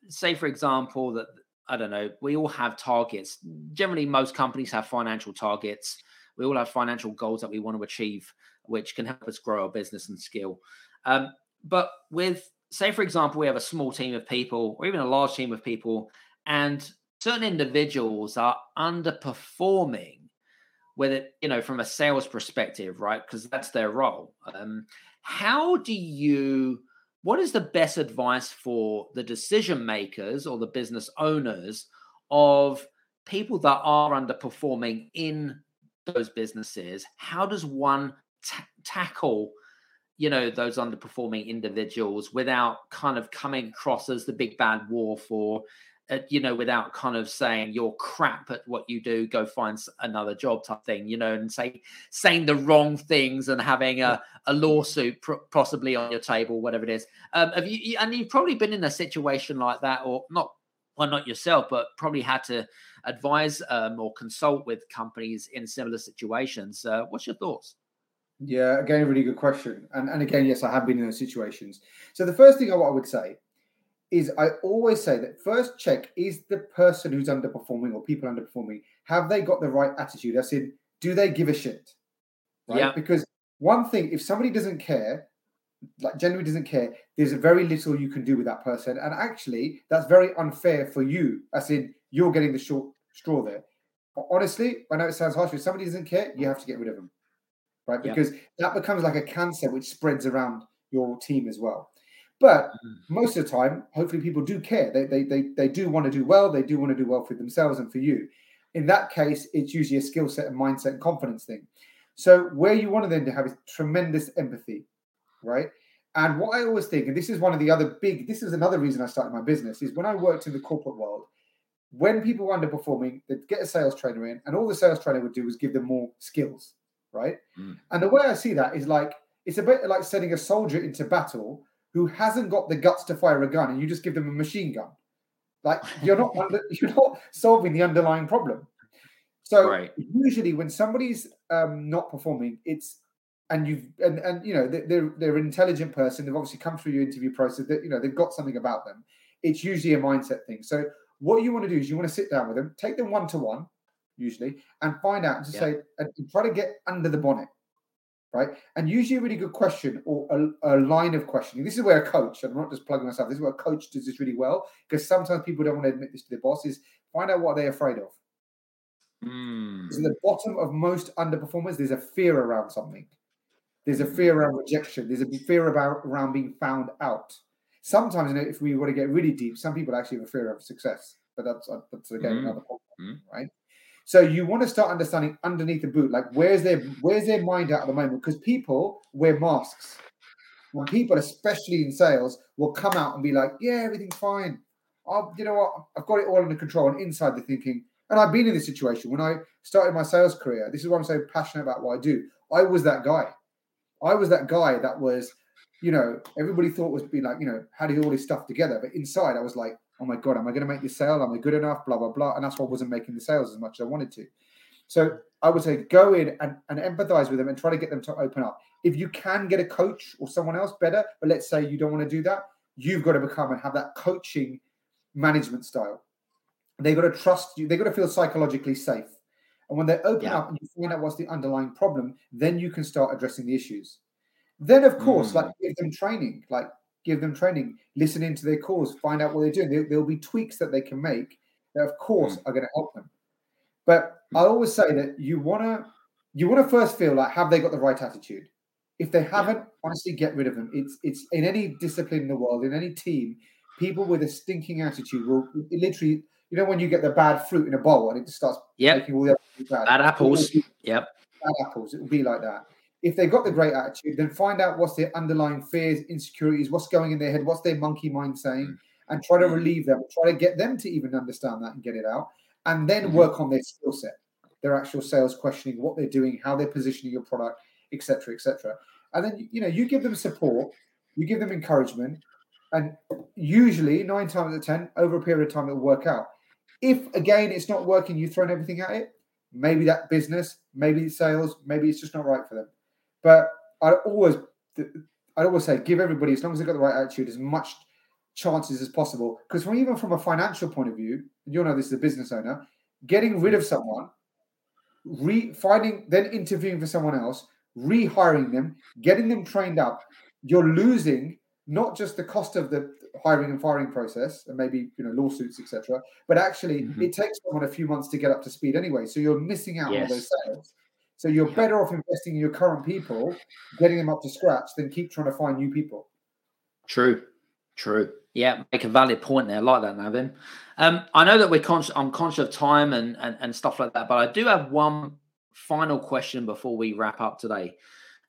say for example, that I don't know, we all have targets. Generally, most companies have financial targets we all have financial goals that we want to achieve, which can help us grow our business and skill. Um, but with, say, for example, we have a small team of people or even a large team of people, and certain individuals are underperforming with it, you know, from a sales perspective, right? Because that's their role. Um, how do you, what is the best advice for the decision makers or the business owners of people that are underperforming in those businesses? How does one t- tackle you know those underperforming individuals without kind of coming across as the big bad wolf or uh, you know without kind of saying you're crap at what you do go find another job type thing you know and say saying the wrong things and having a, a lawsuit pr- possibly on your table whatever it is um, have you and you've probably been in a situation like that or not well not yourself but probably had to advise um, or consult with companies in similar situations. Uh, what's your thoughts? Yeah, again, a really good question. And, and again, yes, I have been in those situations. So the first thing I, I would say is I always say that first check is the person who's underperforming or people underperforming, have they got the right attitude? I said, do they give a shit? Right? Yeah. Because one thing, if somebody doesn't care, like genuinely doesn't care, there's very little you can do with that person. And actually, that's very unfair for you. As in, you're getting the short straw there. Honestly, I know it sounds harsh, but if somebody doesn't care, you have to get rid of them, right? Because yeah. that becomes like a cancer which spreads around your team as well. But mm-hmm. most of the time, hopefully, people do care. They, they, they, they do want to do well. They do want to do well for themselves and for you. In that case, it's usually a skill set and mindset and confidence thing. So, where you want them to have is tremendous empathy, right? And what I always think, and this is one of the other big, this is another reason I started my business, is when I worked in the corporate world, when people were underperforming, they'd get a sales trainer in, and all the sales trainer would do was give them more skills, right? Mm. And the way I see that is like it's a bit like sending a soldier into battle who hasn't got the guts to fire a gun, and you just give them a machine gun. Like you're not under, you're not solving the underlying problem. So right. usually when somebody's um, not performing, it's and you've and and you know they're they're an intelligent person. They've obviously come through your interview process. That you know they've got something about them. It's usually a mindset thing. So what you want to do is you want to sit down with them, take them one to one, usually, and find out to yeah. say and try to get under the bonnet, right? And usually a really good question or a, a, line of questioning. This is where a coach, I'm not just plugging myself, this is where a coach does this really well because sometimes people don't want to admit this to their boss, is find out what they're afraid of. Mm. So the bottom of most underperformers, there's a fear around something. There's a fear around rejection. There's a fear about around being found out sometimes if we want to get really deep, some people actually have a fear of success, but that's uh, that's again mm. another problem, mm. right? So you want to start understanding underneath the boot, like where's their where's their mind at at the moment? Because people wear masks. When people, especially in sales, will come out and be like, "Yeah, everything's fine. I'll, you know what? I've got it all under control." And inside, they're thinking, and I've been in this situation when I started my sales career. This is why I'm so passionate about what I do. I was that guy. I was that guy that was you know, everybody thought was being like, you know, how do you all this stuff together? But inside, I was like, oh my god, am I going to make this sale? Am I good enough? Blah blah blah. And that's why I wasn't making the sales as much as I wanted to. So I would say go in and, and empathize with them and try to get them to open up. If you can get a coach or someone else better, but let's say you don't want to do that, you've got to become and have that coaching management style. They've got to trust you. They've got to feel psychologically safe. And when they open yeah. up and you find out what's the underlying problem, then you can start addressing the issues. Then, of course, mm. like give them training, like give them training, listen into their calls, find out what they're doing. There, will be tweaks that they can make that, of course, mm. are going to help them. But I always say that you wanna you wanna first feel like have they got the right attitude? If they haven't, honestly, get rid of them. It's it's in any discipline in the world, in any team, people with a stinking attitude will literally. You know when you get the bad fruit in a bowl and it just starts Yep. making all the bad. Bad apples. It Yep. bad apples. It will be like that. If they've got the great attitude, then find out what's their underlying fears, insecurities, what's going in their head, what's their monkey mind saying, and try to Mm. relieve them. Try to get them to even understand that and get it out, and then Mhm. work on their skill set, their actual sales questioning, what they're doing, how they're positioning your product, etc., etc. And then you know you give them support, you give them encouragement, and usually nine times out of ten, over a period of time, it'll work out. If again it's not working, you've thrown everything at it. Maybe that business, maybe sales, maybe it's just not right for them. But I always, I always say, give everybody as long as they've got the right attitude, as much chances as possible. Because from even from a financial point of view, you'll know this is a business owner, getting rid of someone, re finding, then interviewing for someone else, rehiring them, getting them trained up, you're losing not just the cost of the hiring and firing process and maybe you know lawsuits etc but actually Mhm. it takes someone a few months to get up to speed anyway so you're missing out on those sales so you're Yeah. better off investing in your current people getting them up to scratch than keep trying to find new people True, true. Yeah, make a valid point there. I like that, Navin. Um, I know that we're conscious. I'm conscious of time and, and and stuff like that, but I do have one final question before we wrap up today.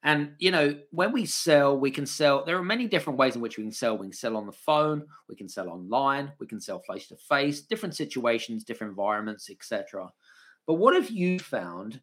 And you know, when we sell, we can sell. There are many different ways in which we can sell. We can sell on the phone. We can sell online. We can sell face to face. Different situations, different environments, etc. But what have you found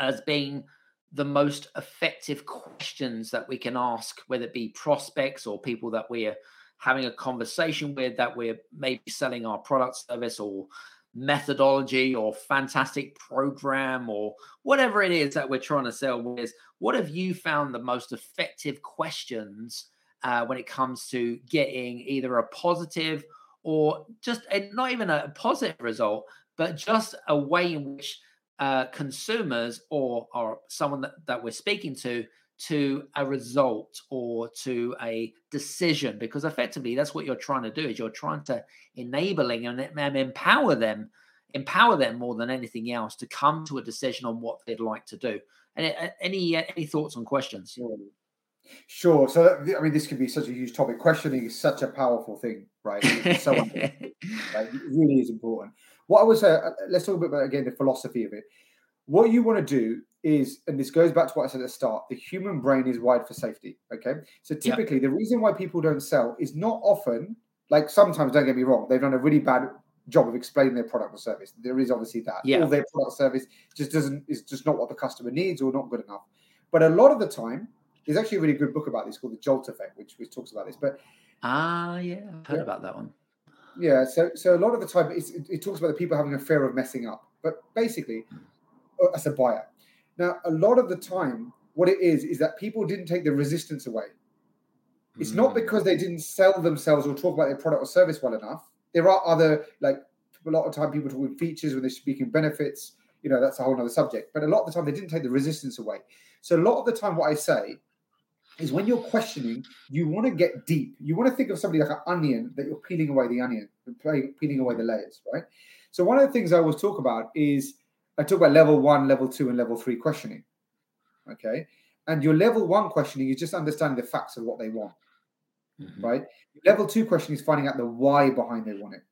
as being the most effective questions that we can ask, whether it be prospects or people that we're having a conversation with, that we're maybe selling our product, service, or methodology, or fantastic program, or whatever it is that we're trying to sell with. What have you found the most effective questions uh, when it comes to getting either a positive or just a, not even a positive result, but just a way in which uh, consumers or or someone that, that we're speaking to to a result or to a decision because effectively that's what you're trying to do is you're trying to enabling and, and empower them empower them more than anything else to come to a decision on what they'd like to do any any any thoughts on questions Sure. Sure. So, that- I mean, this could be such a huge topic. Questioning is such a powerful thing, right? So right? It really is important. What I would say, uh, let's talk a bit about again the philosophy of it. What you want to do is, and this goes back to what I said at the start, the human brain is wired for safety. Okay. So typically, the reason why people don't sell is not often, like sometimes, don't get me wrong, they've done a really bad job of explaining their product or service. There is obviously that. Yeah. Or their product or service just doesn't is just not what the customer needs or not good enough. But a lot of the time, there's actually a really good book about this called The Jolt Effect, which, which talks about this. But ah yeah i've heard Yeah. about that one yeah, so so a lot of the time it's, it, it talks about the people having a fear of messing up. But basically, uh, as a buyer, now a lot of the time, what it is is that people didn't take the resistance away. It's not Mm. because they didn't sell themselves or talk about their product or service well enough. There are other like a lot of time people talk with features when they're speaking benefits. You know, that's a whole other subject. But a lot of the time they didn't take the resistance away. So a lot of the time, what I say is when you're questioning, you want to get deep. You want to think of somebody like an onion that you're peeling away the onion, peeling away the layers, right? So one of the things I always talk about is I talk about level one, level two, and level three questioning. Okay. And your level one questioning is just understanding the facts of what they want, Mhm, right? Level two questioning is finding out the why behind they want it,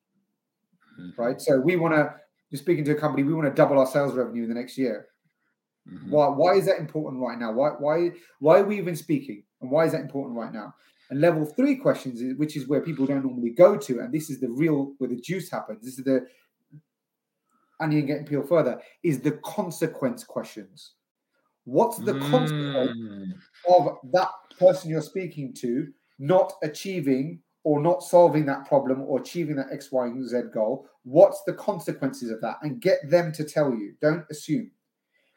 mhm, right? So we want to, you're speaking to a company, we want to double our sales revenue in the next year. Mhm. Why, why is that important right now? Why, why, why are we even speaking? And why is that important right now? And level three questions, is- which is where people don't normally go to, and this is the real where the juice happens. This is the onion getting peeled further. Is the consequence questions? What's the consequence Mm, of that person you're speaking to not achieving or not solving that problem or achieving that X, Y, and Z goal? What's the consequences of that? And get them to tell you. Don't assume.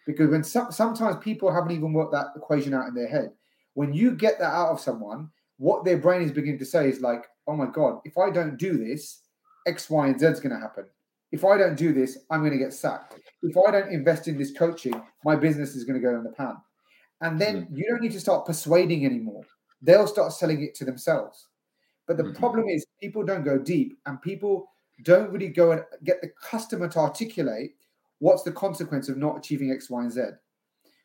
Because when some, sometimes people haven't even worked that equation out in their head, when you get that out of someone, what their brain is beginning to say is like, oh my God, if I don't do this, X, Y, and Z is going to happen. If I don't do this, I'm going to get sacked. If I don't invest in this coaching, my business is going to go in the pan. And then you don't need to start persuading anymore. They'll start selling it to themselves. But the Mhm. problem is people don't go deep and people don't really go and get the customer to articulate what's the consequence of not achieving X, Y, and Z?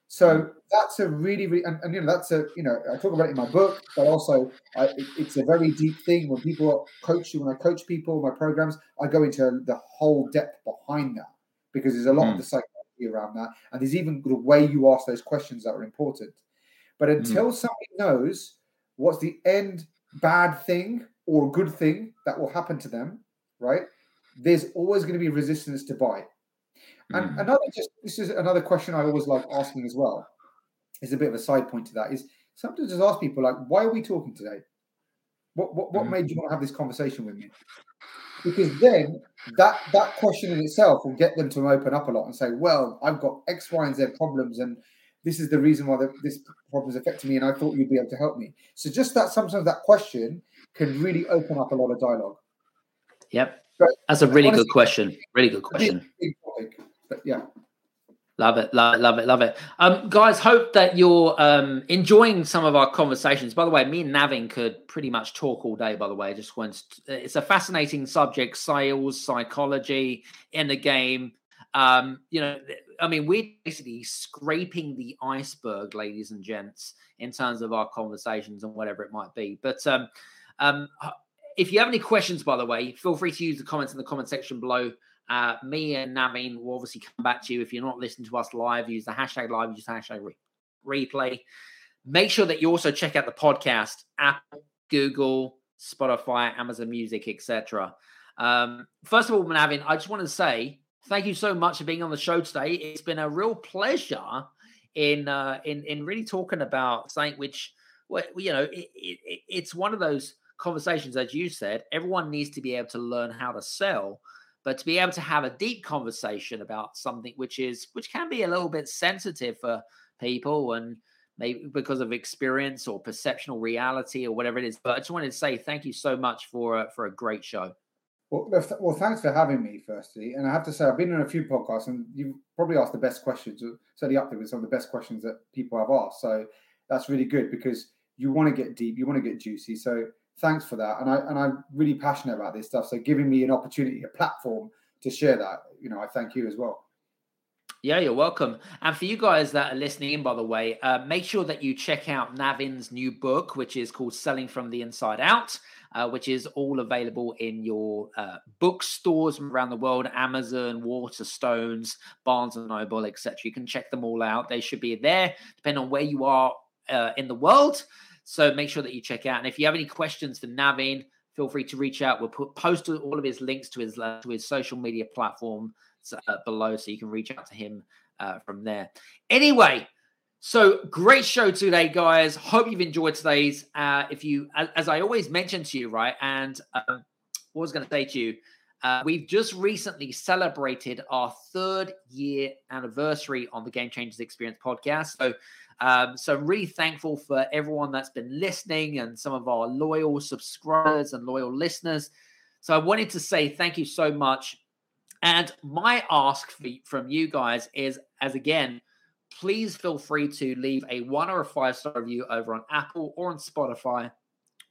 So mm. that's a really, really, and, and, you know, that's a, you know, I talk about it in my book, but also I, it, it's a very deep thing. When people coach you, when I coach people, my programs, I go into the whole depth behind that because there's a lot mm. of the psychology around that, and there's even the way you ask those questions that are important. But mm. until mm. somebody knows what's the end bad thing or good thing that will happen to them, right? There's always going to be resistance to buy. And mm. another just this is another question I always like asking as well. Is a bit of a side point to that. Is sometimes just ask people like, why are we talking today? What what, what mm. made you want to have this conversation with me? Because then that that question in itself will get them to open up a lot and say, well, I've got X, Y, and Z problems, and this is the reason why the, this problem is affecting me, and I thought you'd be able to help me. So just that sometimes that question can really open up a lot of dialogue. Yep, but that's a really honestly, good question. Really good question. But yeah. Love it, love it, love it, love it. Um, guys, hope that you're um, enjoying some of our conversations. By the way, me and Navin could pretty much talk all day. By the way, just once it's a fascinating subject: sales, psychology in the game. Um, you know, I mean, we're basically scraping the iceberg, ladies and gents, in terms of our conversations and whatever it might be. But um, um, if you have any questions, by the way, feel free to use the comments in the comment section below. Uh, me and Navin will obviously come back to you. If you're not listening to us live, use the hashtag live, use the hashtag re- replay. Make sure that you also check out the podcast, Apple, Google, Spotify, Amazon Music, etc. Um, first of all, Navin, I just want to say thank you so much for being on the show today. It's been a real pleasure in uh, in in really talking about something which, well, you know, it, it, it's one of those conversations, as you said. Everyone needs to be able to learn how to sell but to be able to have a deep conversation about something which is which can be a little bit sensitive for people and maybe because of experience or perceptional reality or whatever it is but i just wanted to say thank you so much for uh, for a great show well, well, thanks for having me, firstly. And I have to say, I've been on a few podcasts, and you've probably asked the best questions, certainly up there with some of the best questions that people have asked. So that's really good because you want to get deep, you want to get juicy. So thanks for that. And I and I'm really passionate about this stuff. So giving me an opportunity, a platform to share that, you know, I thank you as well. Yeah, you're welcome. And for you guys that are listening in, by the way, uh, make sure that you check out Navin's new book, which is called Selling from the Inside Out, uh, which is all available in your uh, bookstores around the world Amazon, Waterstones, Barnes and Noble, etc. You can check them all out. They should be there, depending on where you are uh, in the world. So make sure that you check out. And if you have any questions for Navin, feel free to reach out. We'll put post all of his links to his uh, to his social media platform uh, below, so you can reach out to him uh, from there. Anyway, so great show today, guys. Hope you've enjoyed today's. Uh, if you, as, I always mention to you, right, and um, what was going to say to you. Uh, we've just recently celebrated our third year anniversary on the Game Changers Experience podcast. So um, so I'm really thankful for everyone that's been listening and some of our loyal subscribers and loyal listeners. So I wanted to say thank you so much. And my ask from you guys is, as again, please feel free to leave a one or a five star review over on Apple or on Spotify,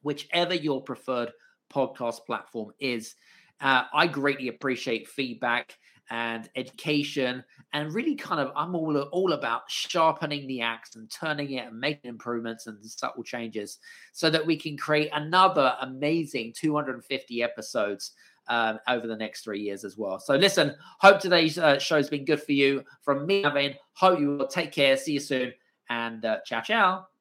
whichever your preferred podcast platform is. Uh, I greatly appreciate feedback and education and really kind of i'm all all about sharpening the axe and turning it and making improvements and subtle changes so that we can create another amazing 250 episodes um, over the next three years as well. So listen hope today's uh, show's been good for you. From me Navin, hope you will take care. See you soon and uh, ciao ciao